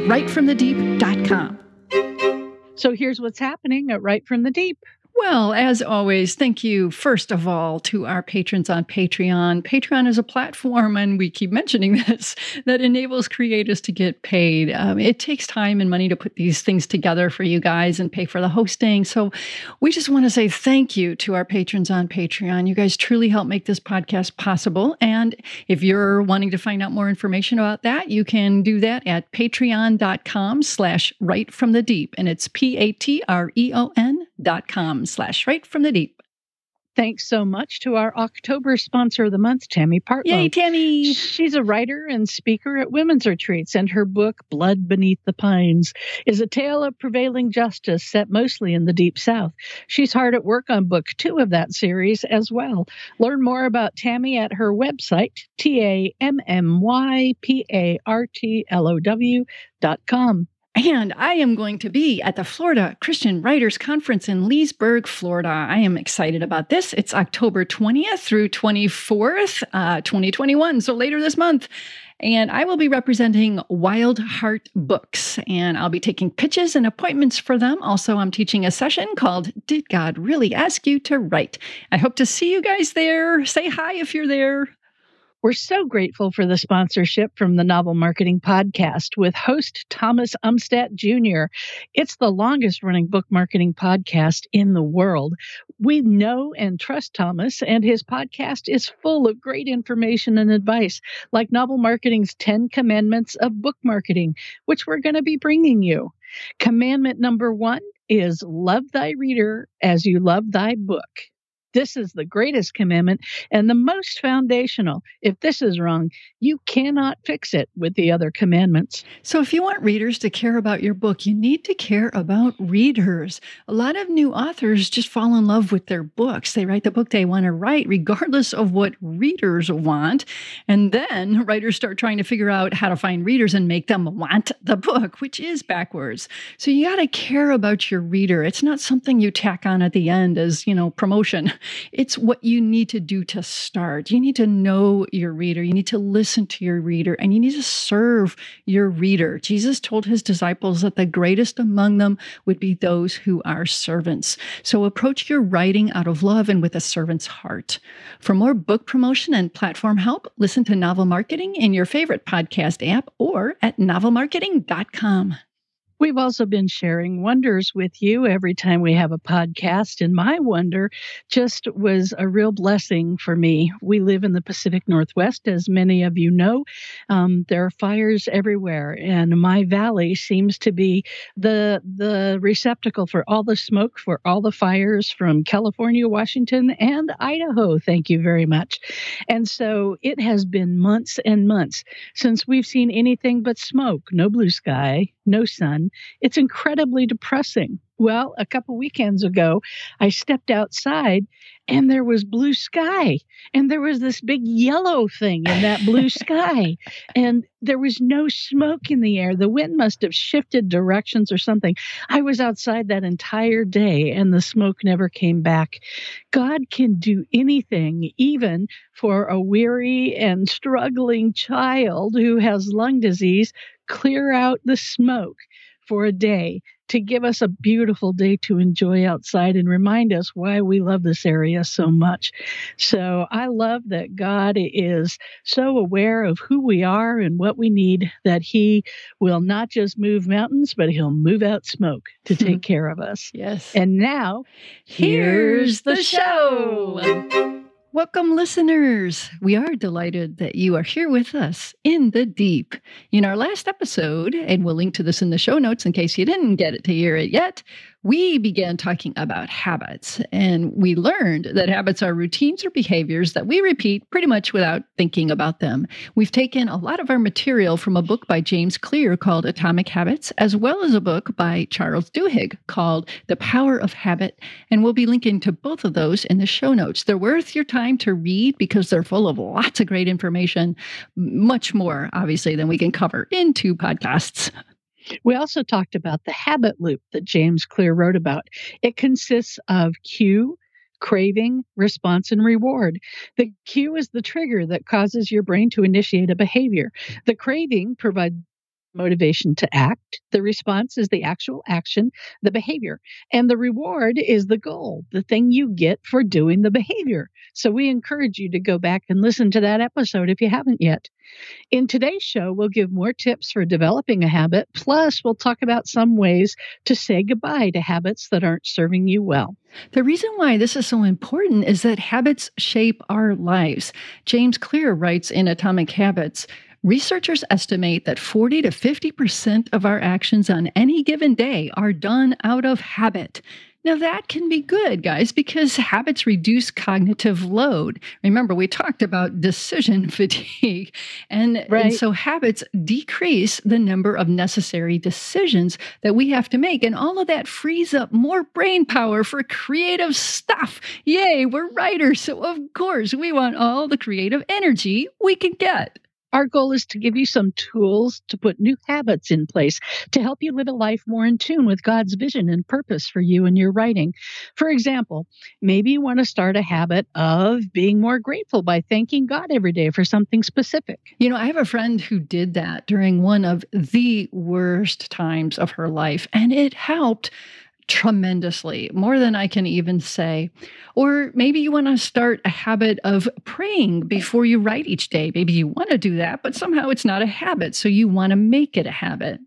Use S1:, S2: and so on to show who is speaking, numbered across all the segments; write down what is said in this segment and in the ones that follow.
S1: at writefromthedeep.com.
S2: So here's what's happening at Write From the Deep.
S1: Well, as always, thank you, first of all, to our patrons on Patreon. Patreon is a platform, and we keep mentioning this, that enables creators to get paid. Um, it takes time and money to put these things together for you guys and pay for the hosting. So we just want to say thank you to our patrons on Patreon. You guys truly help make this podcast possible. And if you're wanting to find out more information about that, you can do that at patreon.com slash write from the deep. And it's P-A-T-R-E-O-N dot com slash write from the deep.
S2: Thanks so much to our October sponsor of the month, Tammy Partlow.
S1: Yay, Tammy!
S2: She's a writer and speaker at women's retreats, and her book, Blood Beneath the Pines, is a tale of prevailing justice set mostly in the Deep South. She's hard at work on book two of that series as well. Learn more about Tammy at her website, T A M M Y P A R T L O W dot com.
S1: And I am going to be at the Florida Christian Writers Conference in Leesburg, Florida. I am excited about this. It's October 20th through 24th, uh, 2021. So later this month. And I will be representing Wild Heart Books, and I'll be taking pitches and appointments for them. Also, I'm teaching a session called Did God Really Ask You to Write? I hope to see you guys there. Say hi if you're there.
S2: We're so grateful for the sponsorship from the Novel Marketing Podcast with host Thomas Umstattd Jr. It's the longest running book marketing podcast in the world. We know and trust Thomas, and his podcast is full of great information and advice, like Novel Marketing's 10 Commandments of Book Marketing, which we're going to be bringing you. Commandment number one is love thy reader as you love thy book. This is the greatest commandment and the most foundational. If this is wrong, you cannot fix it with the other commandments.
S1: So, if you want readers to care about your book, you need to care about readers. A lot of new authors just fall in love with their books. They write the book they want to write, regardless of what readers want. And then writers start trying to figure out how to find readers and make them want the book, which is backwards. So, you got to care about your reader. It's not something you tack on at the end as, you know, promotion. It's what you need to do to start. You need to know your reader. You need to listen to your reader and you need to serve your reader. Jesus told his disciples that the greatest among them would be those who are servants. So approach your writing out of love and with a servant's heart. For more book promotion and platform help, listen to Novel Marketing in your favorite podcast app or at novelmarketing.com.
S2: We've also been sharing wonders with you every time we have a podcast. And my wonder just was a real blessing for me. We live in the Pacific Northwest, as many of you know. Um, there are fires everywhere, and my valley seems to be the the receptacle for all the smoke for all the fires from California, Washington, and Idaho. Thank you very much. And so it has been months and months since we've seen anything but smoke, no blue sky, no sun. It's incredibly depressing. Well, a couple weekends ago, I stepped outside and there was blue sky and there was this big yellow thing in that blue sky and there was no smoke in the air. The wind must have shifted directions or something. I was outside that entire day and the smoke never came back. God can do anything, even for a weary and struggling child who has lung disease, clear out the smoke for a day to give us a beautiful day to enjoy outside and remind us why we love this area so much. So I love that God is so aware of who we are and what we need that He will not just move mountains, but He'll move out smoke to hmm. take care of us.
S1: Yes.
S2: And now,
S1: here's the show. Welcome, listeners. We are delighted that you are here with us in the deep. In our last episode, and we'll link to this in the show notes in case you didn't get it to hear it yet, we began talking about habits, and we learned that habits are routines or behaviors that we repeat pretty much without thinking about them. We've taken a lot of our material from a book by James Clear called Atomic Habits, as well as a book by Charles Duhigg called The Power of Habit, and we'll be linking to both of those in the show notes. They're worth your time to read because they're full of lots of great information, much more, obviously, than we can cover in two podcasts.
S2: We also talked about the habit loop that James Clear wrote about. It consists of cue, craving, response, and reward. The cue is the trigger that causes your brain to initiate a behavior. The craving provides motivation to act. The response is the actual action, the behavior. And the reward is the goal, the thing you get for doing the behavior. So we encourage you to go back and listen to that episode if you haven't yet. In today's show, we'll give more tips for developing a habit. Plus, we'll talk about some ways to say goodbye to habits that aren't serving you well.
S1: The reason why this is so important is that habits shape our lives. James Clear writes in Atomic Habits Researchers estimate that 40 to 50% of our actions on any given day are done out of habit. Now, that can be good, guys, because habits reduce cognitive load. Remember, we talked about decision fatigue. And, right. and, so habits decrease the number of necessary decisions that we have to make. And all of that frees up more brain power for creative stuff. Yay, we're writers. So, of course, we want all the creative energy we can get.
S2: Our goal is to give you some tools to put new habits in place to help you live a life more in tune with God's vision and purpose for you and your writing. For example, maybe you want to start a habit of being more grateful by thanking God every day for something specific.
S1: You know, I have a friend who did that during one of the worst times of her life, and it helped tremendously, more than I can even say. Or maybe you want to start a habit of praying before you write each day. Maybe you want to do that, but somehow it's not a habit. So you want to make it a habit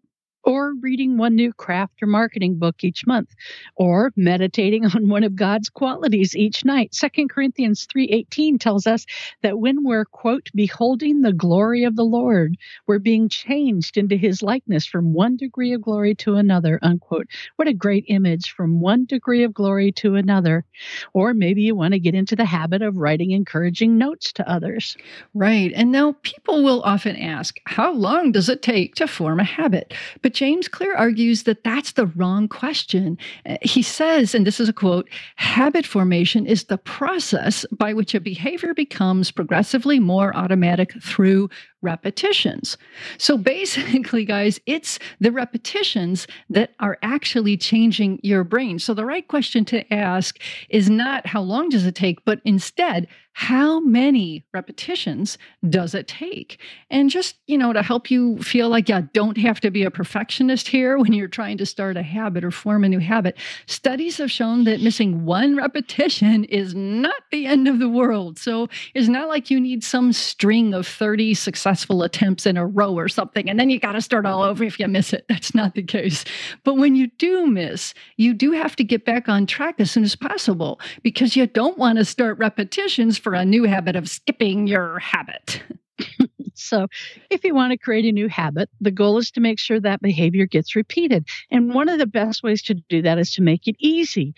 S2: or reading one new craft or marketing book each month or meditating on one of God's qualities each night. 2 Corinthians 3:18 tells us that when we're quote beholding the glory of the Lord, we're being changed into his likeness from one degree of glory to another unquote. What a great image from one degree of glory to another. Or maybe you want to get into the habit of writing encouraging notes to others.
S1: Right. And now people will often ask, how long does it take to form a habit? But James Clear argues that that's the wrong question. Uh, he says, and this is a quote habit formation is the process by which a behavior becomes progressively more automatic through repetitions. So basically, guys, it's the repetitions that are actually changing your brain. So the right question to ask is not how long does it take, but instead, how many repetitions does it take? And just, you know, to help you feel like you don't have to be a perfectionist here when you're trying to start a habit or form a new habit, studies have shown that missing one repetition is not the end of the world. So it's not like you need some string of 30 successful attempts in a row or something, and then you got to start all over if you miss it. That's not the case. But when you do miss, you do have to get back on track as soon as possible because you don't want to start repetitions for a new habit of skipping your habit.
S2: so, if you want to create a new habit, the goal is to make sure that behavior gets repeated. And one of the best ways to do that is to make it easy.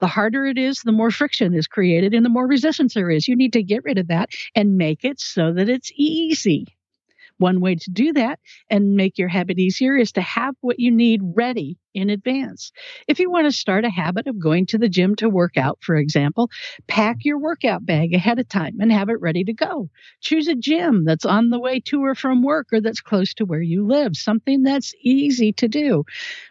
S2: The harder it is, the more friction is created and the more resistance there is. You need to get rid of that and make it so that it's easy. One way to do that and make your habit easier is to have what you need ready in advance. If you want to start a habit of going to the gym to work out, for example, pack your workout bag ahead of time and have it ready to go. Choose a gym that's on the way to or from work or that's close to where you live, something that's easy to do.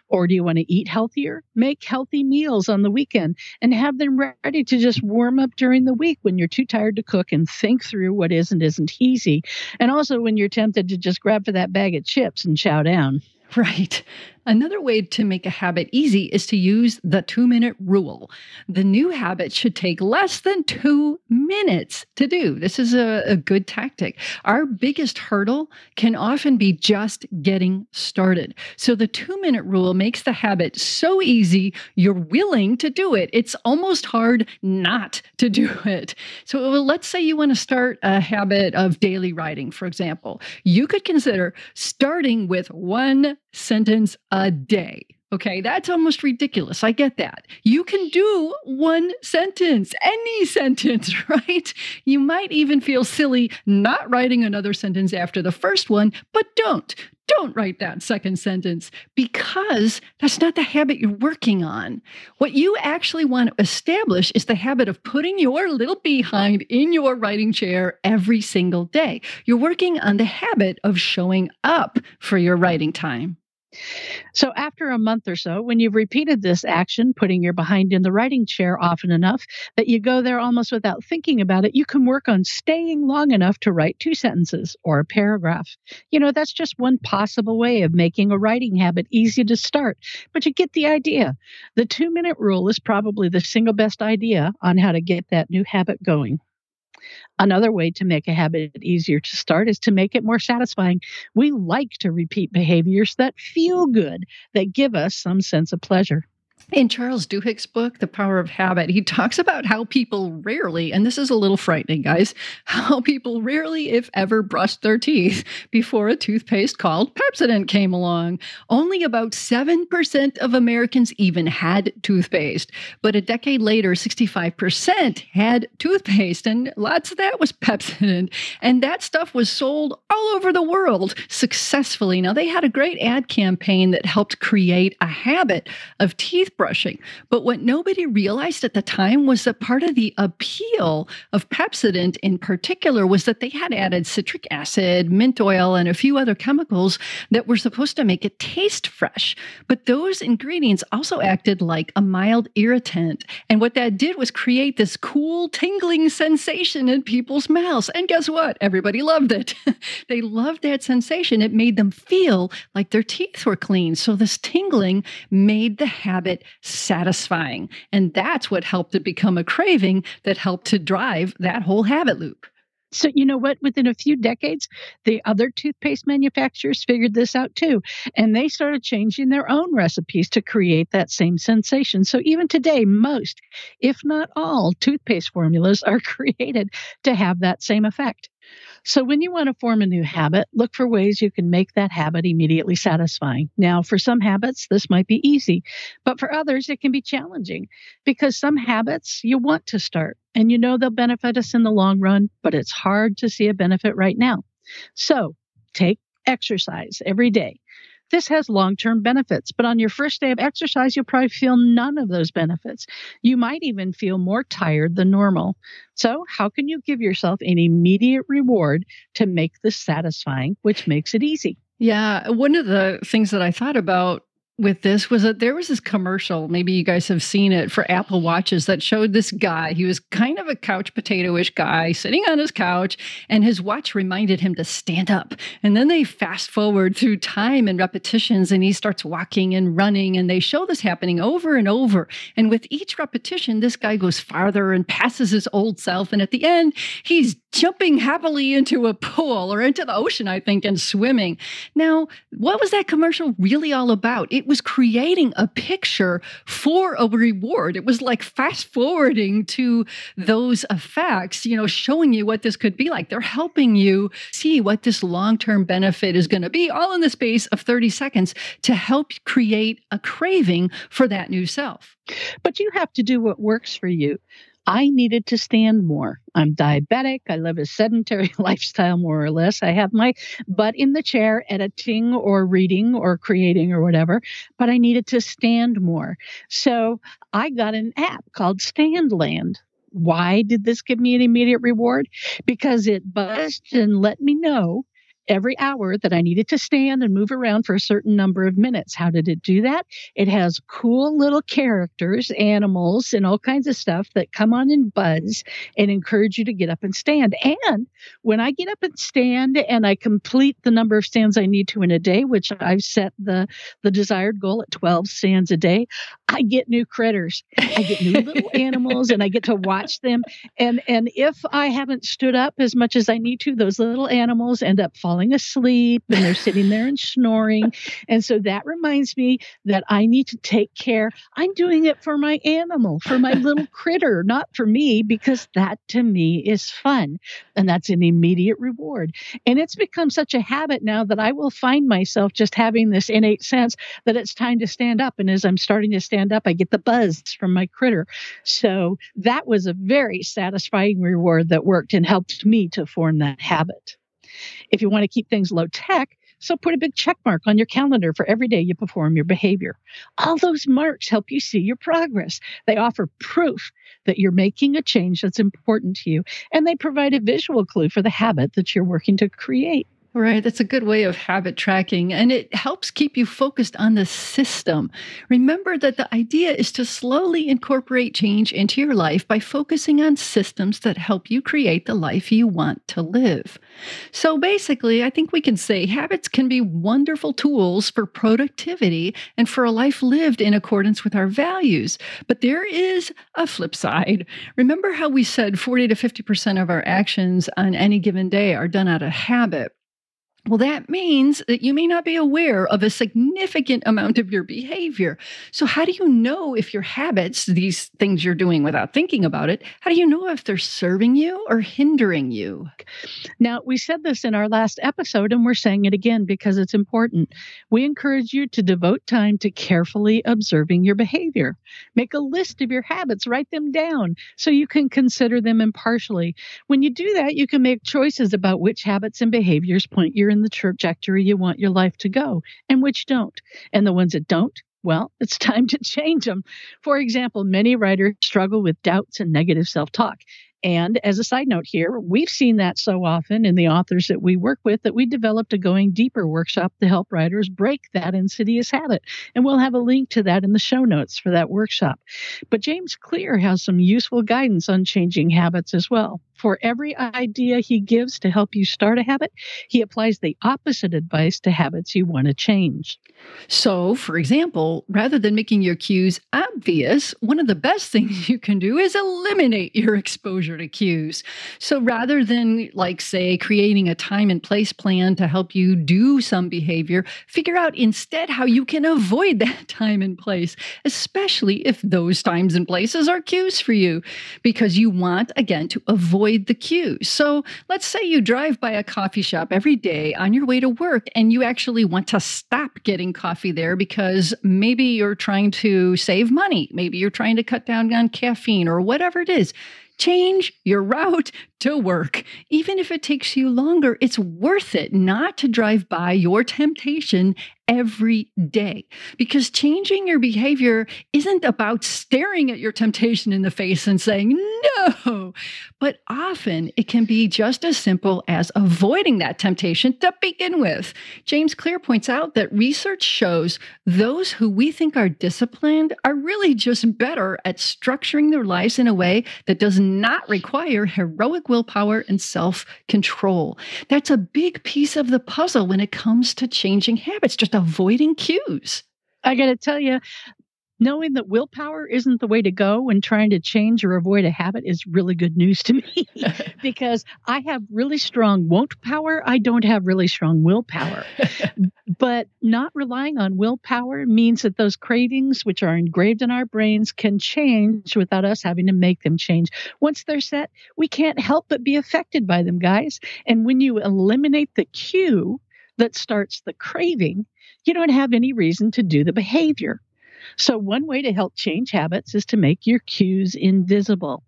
S2: Or do you want to eat healthier? Make healthy meals on the weekend and have them ready to just warm up during the week when you're too tired to cook and think through what is and isn't easy. And also when you're tempted to just grab for that bag of chips and chow down.
S1: Right. Another way to make a habit easy is to use the two minute rule. The new habit should take less than two minutes to do. This is a, a, good tactic. Our biggest hurdle can often be just getting started. So the two minute rule makes the habit so easy, you're willing to do it. It's almost hard not to do it. So let's say you want to start a habit of daily writing, for example. You could consider starting with one sentence a day. Okay, that's almost ridiculous. I get that. You can do one sentence, any sentence, right? You might even feel silly not writing another sentence after the first one, but don't. Don't write that second sentence because that's not the habit you're working on. What you actually want to establish is the habit of putting your little behind in your writing chair every single day. You're working on the habit of showing up for your writing time.
S2: So, after a month or so, when you've repeated this action, putting your behind in the writing chair often enough that you go there almost without thinking about it, you can work on staying long enough to write two sentences or a paragraph. You know, that's just one possible way of making a writing habit easy to start, but you get the idea. The two minute rule is probably the single best idea on how to get that new habit going. Another way to make a habit easier to start is to make it more satisfying. We like to repeat behaviors that feel good, that give us some sense of pleasure.
S1: In Charles Duhigg's book, The Power of Habit, he talks about how people rarely, and this is a little frightening, guys, how people rarely, if ever, brushed their teeth before a toothpaste called Pepsodent came along. Only about 7% of Americans even had toothpaste. But a decade later, 65% had toothpaste, and lots of that was Pepsodent. And that stuff was sold all over the world successfully. Now, they had a great ad campaign that helped create a habit of teeth brushing. But what nobody realized at the time was that part of the appeal of Pepsodent in particular was that they had added citric acid, mint oil, and a few other chemicals that were supposed to make it taste fresh. But those ingredients also acted like a mild irritant. And what that did was create this cool, tingling sensation in people's mouths. And guess what? Everybody loved it. they loved that sensation. It made them feel like their teeth were clean. So this tingling made the habit satisfying. And that's what helped it become a craving that helped to drive that whole habit loop.
S2: So, you know what? Within a few decades, the other toothpaste manufacturers figured this out too. And they started changing their own recipes to create that same sensation. So, even today, most, if not all, toothpaste formulas are created to have that same effect. So, when you want to form a new habit, look for ways you can make that habit immediately satisfying. Now, for some habits, this might be easy, but for others, it can be challenging because some habits you want to start and you know they'll benefit us in the long run, but it's hard to see a benefit right now. So, take exercise every day. This has long term benefits, but on your first day of exercise, you'll probably feel none of those benefits. You might even feel more tired than normal. So, how can you give yourself an immediate reward to make this satisfying, which makes it easy?
S1: Yeah, one of the things that I thought about with this was that there was this commercial, maybe you guys have seen it for Apple Watches that showed this guy. He was kind of a couch potato-ish guy sitting on his couch, and his watch reminded him to stand up. And then they fast forward through time and repetitions, and he starts walking and running, and they show this happening over and over. And with each repetition, this guy goes farther and passes his old self. And at the end, he's jumping happily into a pool or into the ocean, I think, and swimming. Now, what was that commercial really all about? It was creating a picture for a reward. It was like fast forwarding to those effects, you know, showing you what this could be like. They're helping you see what this long term benefit is going to be, all in the space of 30 seconds to help create a craving for that new self.
S2: But you have to do what works for you. I needed to stand more. I'm diabetic. I live a sedentary lifestyle, more or less. I have my butt in the chair editing or reading or creating or whatever, but I needed to stand more. So I got an app called Standland. Why did this give me an immediate reward? Because it buzzed and let me know every hour that I needed to stand and move around for a certain number of minutes. How did it do that? It has cool little characters, animals, and all kinds of stuff that come on and buzz and encourage you to get up and stand. And when I get up and stand and I complete the number of stands I need to in a day, which I've set the, the desired goal at 12 stands a day, I get new critters. I get new little animals and I get to watch them. And and if I haven't stood up as much as I need to, those little animals end up falling asleep and they're sitting there and snoring. And so that reminds me that I need to take care. I'm doing it for my animal, for my little critter, not for me, because that to me is fun. And that's an immediate reward. And it's become such a habit now that I will find myself just having this innate sense that it's time to stand up. And as I'm starting to stand up, I get the buzz from my critter. So that was a very satisfying reward that worked and helped me to form that habit. If you want to keep things low tech, so put a big check mark on your calendar for every day you perform your behavior. All those marks help you see your progress. They offer proof that you're making a change that's important to you, and they provide a visual clue for the habit that you're working to create.
S1: Right. That's a good way of habit tracking. And it helps keep you focused on the system. Remember that the idea is to slowly incorporate change into your life by focusing on systems that help you create the life you want to live. So basically, I think we can say habits can be wonderful tools for productivity and for a life lived in accordance with our values. But there is a flip side. Remember how we said 40 to 50% of our actions on any given day are done out of habit? Well, that means that you may not be aware of a significant amount of your behavior. So, how do you know if your habits, these things you're doing without thinking about it, how do you know if they're serving you or hindering you?
S2: Now, we said this in our last episode, and we're saying it again because it's important. We encourage you to devote time to carefully observing your behavior. Make a list of your habits, write them down so you can consider them impartially. When you do that, you can make choices about which habits and behaviors point you in the trajectory you want your life to go and which don't. And the ones that don't, well, it's time to change them. For example, many writers struggle with doubts and negative self talk. And as a side note here, we've seen that so often in the authors that we work with that we developed a Going Deeper workshop to help writers break that insidious habit. And we'll have a link to that in the show notes for that workshop. But James Clear has some useful guidance on changing habits as well. For every idea he gives to help you start a habit, he applies the opposite advice to habits you want to change.
S1: So, for example, rather than making your cues obvious, one of the best things you can do is eliminate your exposure to cues. So, rather than, like, say, creating a time and place plan to help you do some behavior, figure out instead how you can avoid that time and place, especially if those times and places are cues for you, because you want, again, to avoid avoid the cues. So let's say you drive by a coffee shop every day on your way to work and you actually want to stop getting coffee there because maybe you're trying to save money. Maybe you're trying to cut down on caffeine or whatever it is. Change your route to work. Even if it takes you longer, it's worth it not to drive by your temptation every day because changing your behavior isn't about staring at your temptation in the face and saying no, but often it can be just as simple as avoiding that temptation to begin with. James Clear points out that research shows those who we think are disciplined are really just better at structuring their lives in a way that does not require heroic willpower and self control. That's a big piece of the puzzle when it comes to changing habits, just avoiding cues.
S2: I got to tell you, knowing that willpower isn't the way to go when trying to change or avoid a habit is really good news to me because I have really strong won't power. I don't have really strong willpower. but not relying on willpower means that those cravings, which are engraved in our brains, can change without us having to make them change. Once they're set, we can't help but be affected by them, guys. And when you eliminate the cue that starts the craving, you don't have any reason to do the behavior. So, one way to help change habits is to make your cues invisible.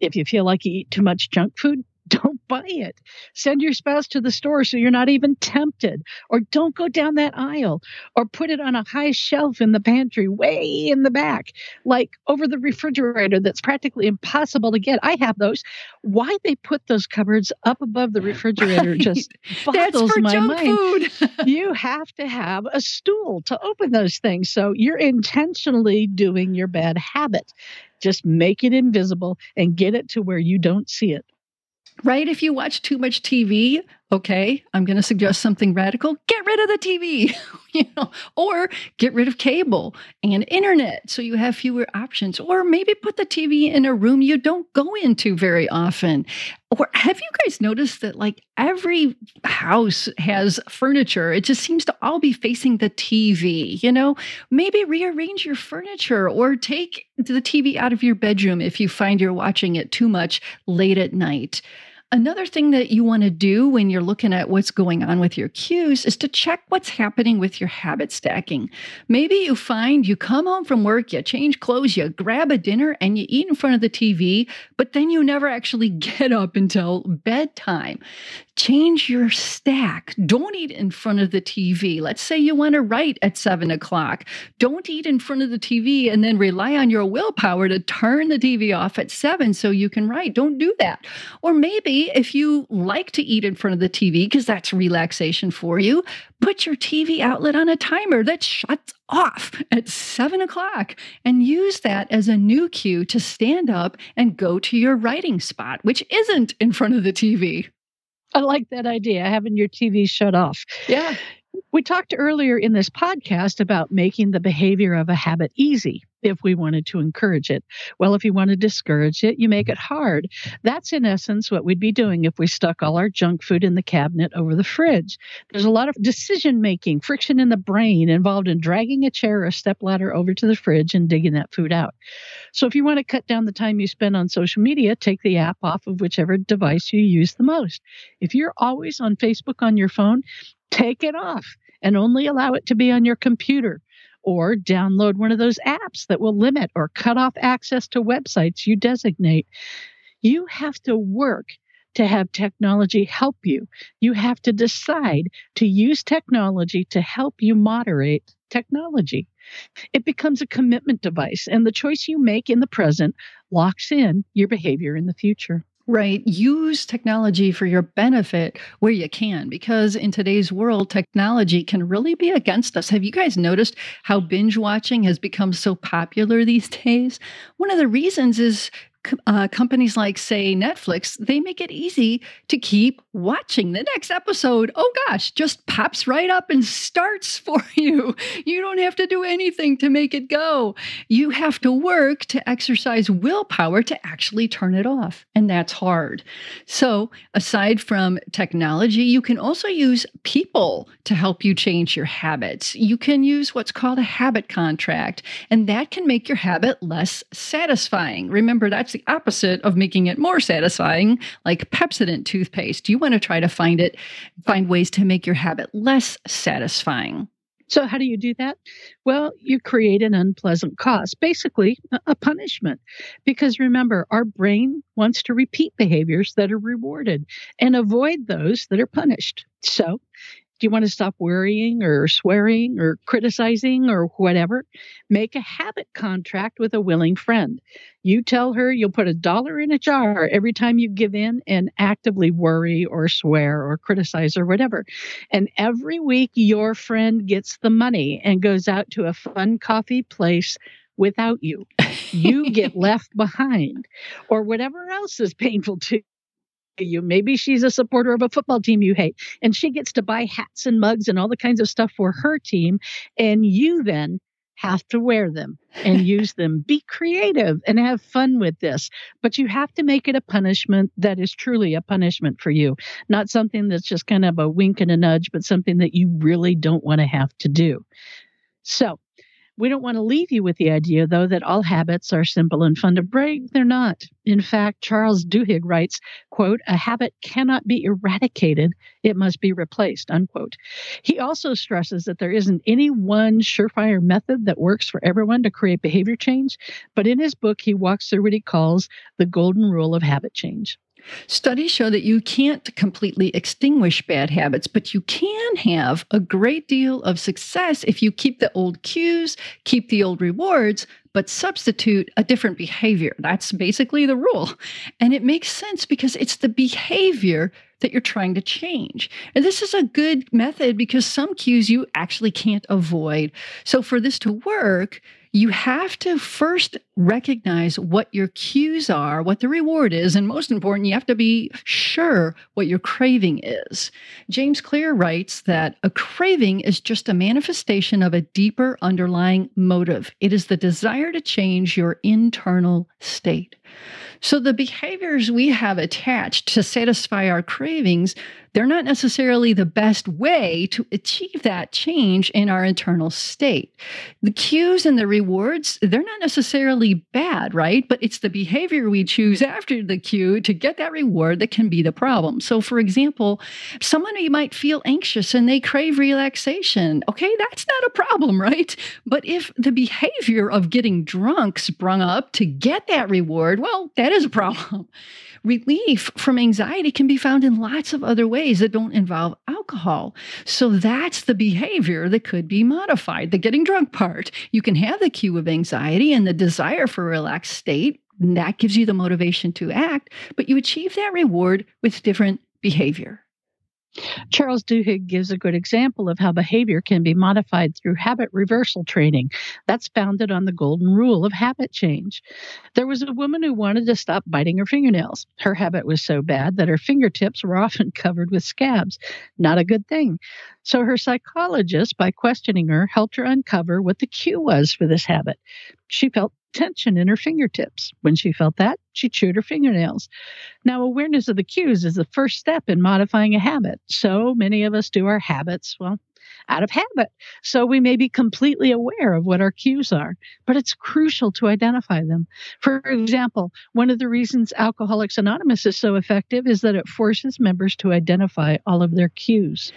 S2: If you feel like you eat too much junk food, don't buy it. Send your spouse to the store so you're not even tempted. Or don't go down that aisle. Or put it on a high shelf in the pantry, way in the back, like over the refrigerator that's practically impossible to get. I have those. Why they put those cupboards up above the refrigerator right. just boggles my mind. you have to have a stool to open those things. So you're intentionally doing your bad habit. Just make it invisible and get it to where you don't see it
S1: right? If you watch too much TV, Okay, I'm going to suggest something radical. Get rid of the TV, you know, or get rid of cable and internet so you have fewer options. Or maybe put the TV in a room you don't go into very often. Or have you guys noticed that like every house has furniture? It just seems to all be facing the TV, you know? Maybe rearrange your furniture or take the TV out of your bedroom if you find you're watching it too much late at night. Another thing that you want to do when you're looking at what's going on with your cues is to check what's happening with your habit stacking. Maybe you find you come home from work, you change clothes, you grab a dinner, and you eat in front of the TV, but then you never actually get up until bedtime. Change your stack. Don't eat in front of the TV. Let's say you want to write at seven o'clock. Don't eat in front of the TV and then rely on your willpower to turn the TV off at seven so you can write. Don't do that. Or maybe if you like to eat in front of the TV, because that's relaxation for you, put your TV outlet on a timer that shuts off at seven o'clock and use that as a new cue to stand up and go to your writing spot, which isn't in front of the TV.
S2: I like that idea, having your TV shut off.
S1: Yeah.
S2: We talked earlier in this podcast about making the behavior of a habit easy if we wanted to encourage it. Well, if you want to discourage it, you make it hard. That's in essence what we'd be doing if we stuck all our junk food in the cabinet over the fridge. There's a lot of decision making, friction in the brain involved in dragging a chair or a step ladder over to the fridge and digging that food out. So if you want to cut down the time you spend on social media, take the app off of whichever device you use the most. If you're always on Facebook on your phone, take it off and only allow it to be on your computer or download one of those apps that will limit or cut off access to websites you designate. You have to work to have technology help you. You have to decide to use technology to help you moderate technology. It becomes a commitment device, and the choice you make in the present locks in your behavior in the future.
S1: Right. Use technology for your benefit where you can, because in today's world, technology can really be against us. Have you guys noticed how binge watching has become so popular these days? One of the reasons is uh, companies like, say, Netflix, they make it easy to keep watching. The next episode, oh gosh, just pops right up and starts for you. You don't have to do anything to make it go. You have to work to exercise willpower to actually turn it off. And that's hard. So, aside from technology, you can also use people to help you change your habits. You can use what's called a habit contract, and that can make your habit less satisfying. Remember, that's that's the opposite of making it more satisfying, like Pepsodent toothpaste. You want to try to find it, find ways to make your habit less satisfying.
S2: So, how do you do that? Well, you create an unpleasant cause, basically a punishment. Because remember, our brain wants to repeat behaviors that are rewarded and avoid those that are punished. So, do you want to stop worrying or swearing or criticizing or whatever? Make a habit contract with a willing friend. You tell her you'll put a dollar in a jar every time you give in and actively worry or swear or criticize or whatever. And every week, your friend gets the money and goes out to a fun coffee place without you. You get left behind, or whatever else is painful to you. Maybe she's a supporter of a football team you hate, and she gets to buy hats and mugs and all the kinds of stuff for her team. And you then have to wear them and use them. Be creative and have fun with this. But you have to make it a punishment that is truly a punishment for you, not something that's just kind of a wink and a nudge, but something that you really don't want to have to do. So, we don't want to leave you with the idea, though, that all habits are simple and fun to break. They're not. In fact, Charles Duhigg writes, quote, a habit cannot be eradicated, it must be replaced, unquote. He also stresses that there isn't any one surefire method that works for everyone to create behavior change, but in his book, he walks through what he calls the golden rule of habit change.
S1: Studies show that you can't completely extinguish bad habits, but you can have a great deal of success if you keep the old cues, keep the old rewards, but substitute a different behavior. That's basically the rule. And it makes sense because it's the behavior that you're trying to change. And this is a good method because some cues you actually can't avoid. So for this to work, you have to first recognize what your cues are, what the reward is, and most important, you have to be sure what your craving is. James Clear writes that a craving is just a manifestation of a deeper underlying motive. It is the desire to change your internal state. So the behaviors we have attached to satisfy our cravings, they're not necessarily the best way to achieve that change in our internal state. The cues and the rewards, they're not necessarily bad, right? But it's the behavior we choose after the cue to get that reward that can be the problem. So for example, someone might feel anxious and they crave relaxation. Okay, that's not a problem, right? But if the behavior of getting drunk sprung up to get that reward, well, that is a problem. Relief from anxiety can be found in lots of other ways that don't involve alcohol. So that's the behavior that could be modified. The getting drunk part. You can have the cue of anxiety and the desire for a relaxed state. And that gives you the motivation to act, but you achieve that reward with different behavior.
S2: Charles Duhigg gives a good example of how behavior can be modified through habit reversal training. That's founded on the golden rule of habit change. There was a woman who wanted to stop biting her fingernails. Her habit was so bad that her fingertips were often covered with scabs. Not a good thing. So her psychologist, by questioning her, helped her uncover what the cue was for this habit. She felt tension in her fingertips. When she felt that, she chewed her fingernails. Now, awareness of the cues is the first step in modifying a habit. So many of us do our habits, well, out of habit. So we may be completely aware of what our cues are, but it's crucial to identify them. For example, one of the reasons Alcoholics Anonymous is so effective is that it forces members to identify all of their cues.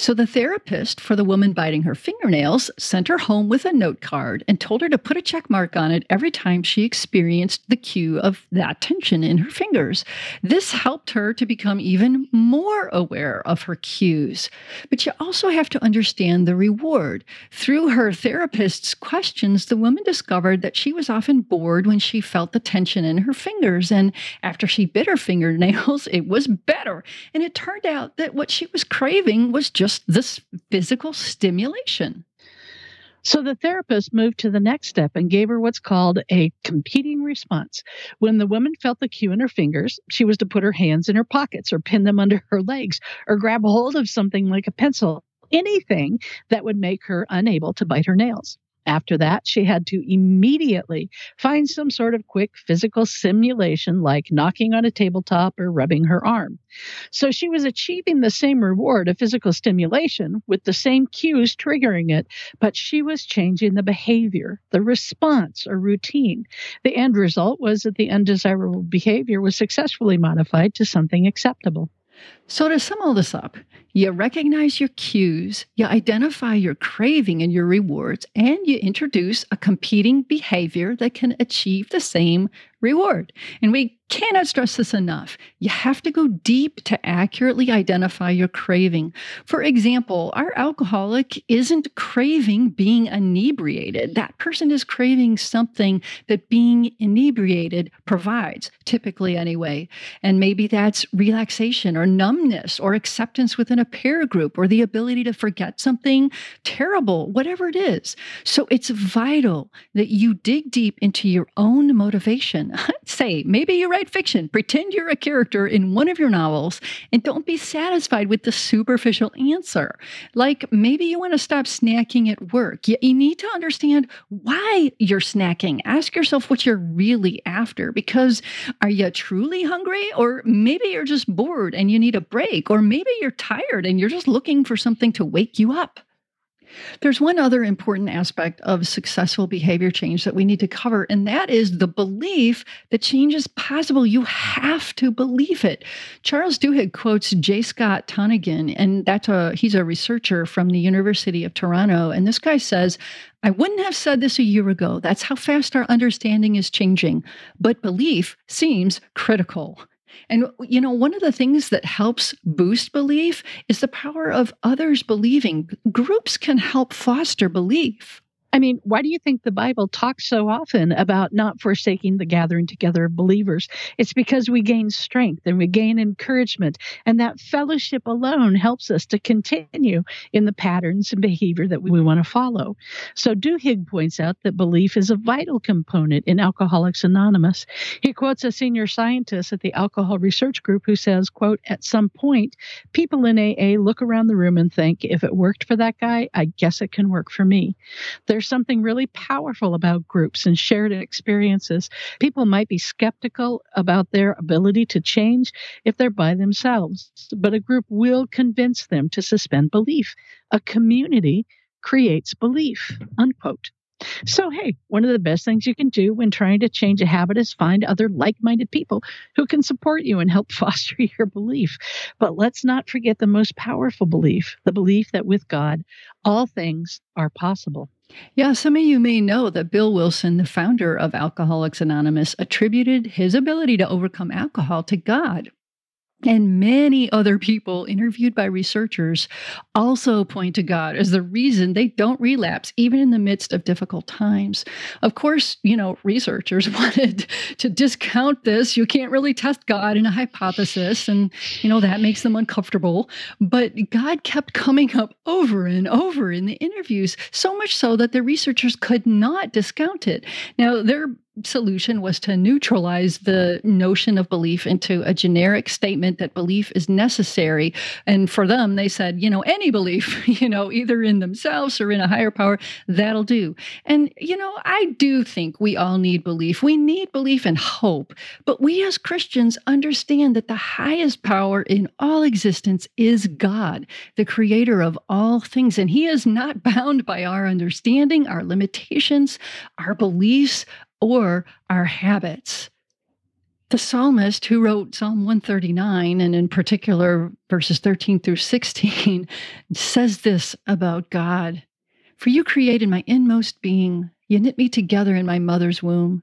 S1: So the therapist for the woman biting her fingernails sent her home with a note card and told her to put a check mark on it every time she experienced the cue of that tension in her fingers. This helped her to become even more aware of her cues. But you also have to understand the reward. Through her therapist's questions, the woman discovered that she was often bored when she felt the tension in her fingers. And after she bit her fingernails, it was better. And it turned out that what she was craving was just just this physical stimulation.
S2: So the therapist moved to the next step and gave her what's called a competing response. When the woman felt the cue in her fingers, she was to put her hands in her pockets or pin them under her legs or grab hold of something like a pencil, anything that would make her unable to bite her nails. After that, she had to immediately find some sort of quick physical simulation like knocking on a tabletop or rubbing her arm. So she was achieving the same reward of physical stimulation with the same cues triggering it, but she was changing the behavior, the response or routine. The end result was that the undesirable behavior was successfully modified to something acceptable.
S1: So, to sum all this up, you recognize your cues, you identify your craving and your rewards, and you introduce a competing behavior that can achieve the same reward. And we cannot stress this enough. You have to go deep to accurately identify your craving. For example, our alcoholic isn't craving being inebriated. That person is craving something that being inebriated provides, typically anyway. And maybe that's relaxation or numbness or acceptance within a peer group or the ability to forget something terrible, whatever it is. So it's vital that you dig deep into your own motivation. Say, maybe you're write fiction. Pretend you're a character in one of your novels and don't be satisfied with the superficial answer. Like maybe you want to stop snacking at work. You, you need to understand why you're snacking. Ask yourself what you're really after because are you truly hungry or maybe you're just bored and you need a break or maybe you're tired and you're just looking for something to wake you up. There's one other important aspect of successful behavior change that we need to cover, and that is the belief that change is possible. You have to believe it. Charles Duhigg quotes J. Scott Tonigan, and that's a he's a researcher from the University of Toronto. And this guy says, I wouldn't have said this a year ago. That's how fast our understanding is changing. But belief seems critical. And, you know, one of the things that helps boost belief is the power of others believing. Groups can help foster belief.
S2: I mean, why do you think the Bible talks so often about not forsaking the gathering together of believers? It's because we gain strength and we gain encouragement, and that fellowship alone helps us to continue in the patterns and behavior that we want to follow. So, Duhigg points out that belief is a vital component in Alcoholics Anonymous. He quotes a senior scientist at the Alcohol Research Group who says, quote, at some point, people in AA look around the room and think, if it worked for that guy, I guess it can work for me. There's something really powerful about groups and shared experiences. People might be skeptical about their ability to change if they're by themselves, but a group will convince them to suspend belief. A community creates belief, unquote. So, hey, one of the best things you can do when trying to change a habit is find other like minded people who can support you and help foster your belief. But let's not forget the most powerful belief the belief that with God, all things are possible.
S1: Yeah, some of you may know that Bill Wilson, the founder of Alcoholics Anonymous, attributed his ability to overcome alcohol to God. And many other people interviewed by researchers also point to God as the reason they don't relapse, even in the midst of difficult times. Of course, you know, researchers wanted to discount this. You can't really test God in a hypothesis, and, you know, that makes them uncomfortable. But God kept coming up over and over in the interviews, so much so that the researchers could not discount it. Now, their solution was to neutralize the notion of belief into a generic statement that belief is necessary. And for them, they said, you know, any belief, you know, either in themselves or in a higher power, that'll do. And, you know, I do think we all need belief. We need belief and hope. But we as Christians understand that the highest power in all existence is God, the creator of all things. And He is not bound by our understanding, our limitations, our beliefs, or our habits. The psalmist who wrote Psalm 139, and in particular verses 13 through 16, says this about God For you created my inmost being, you knit me together in my mother's womb.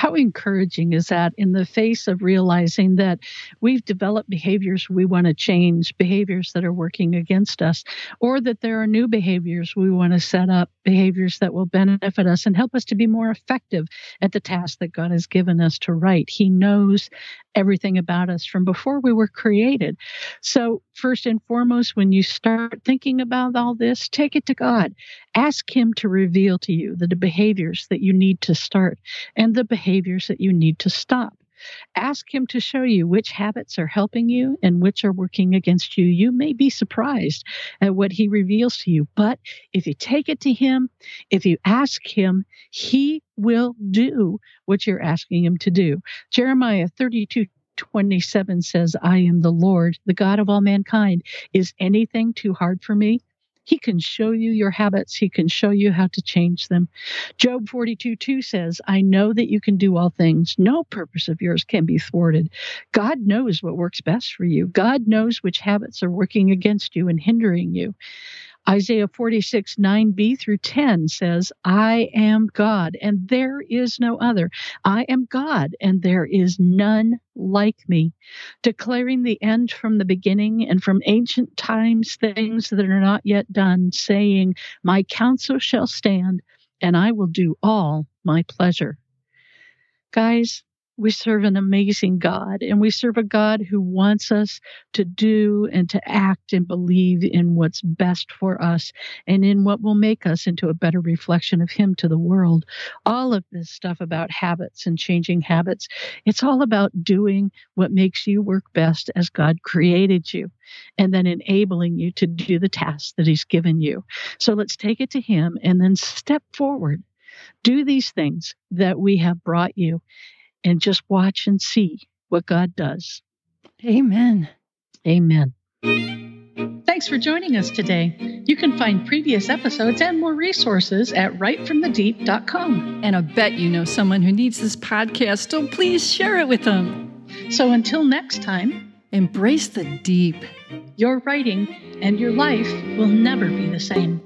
S2: how encouraging is that in the face of realizing that we've developed behaviors we want to change, behaviors that are working against us, or that there are new behaviors we want to set up, behaviors that will benefit us and help us to be more effective at the task that God has given us to write. He knows everything about us from before we were created. So, first and foremost, when you start thinking about all this, take it to God. Ask Him to reveal to you the behaviors that you need to start and the behaviors that you need to stop. Ask Him to show you which habits are helping you and which are working against you. You may be surprised at what He reveals to you, but if you take it to Him, if you ask Him, He will do what you're asking Him to do. Jeremiah 32 27 says, I am the Lord, the God of all mankind. Is anything too hard for me? He can show you your habits. He can show you how to change them. Job 42 2 says, I know that you can do all things. No purpose of yours can be thwarted. God knows what works best for you. God knows which habits are working against you and hindering you. Isaiah 46, 9b through 10 says, I am God and there is no other. I am God and there is none like me, declaring the end from the beginning and from ancient times things that are not yet done, saying, My counsel shall stand and I will do all my pleasure. Guys, we serve an amazing God, and we serve a God who wants us to do and to act and believe in what's best for us and in what will make us into a better reflection of Him to the world. All of this stuff about habits and changing habits, it's all about doing what makes you work best as God created you and then enabling you to do the tasks that He's given you. So let's take it to Him and then step forward. Do these things that we have brought you and just watch and see what God does.
S1: Amen.
S2: Amen. Thanks for joining us today. You can find previous episodes and more resources at writefromthedeep.com.
S1: And I bet you know someone who needs this podcast, so please share it with them.
S2: So until next time,
S1: Embrace the deep.
S2: Your writing and your life will never be the same.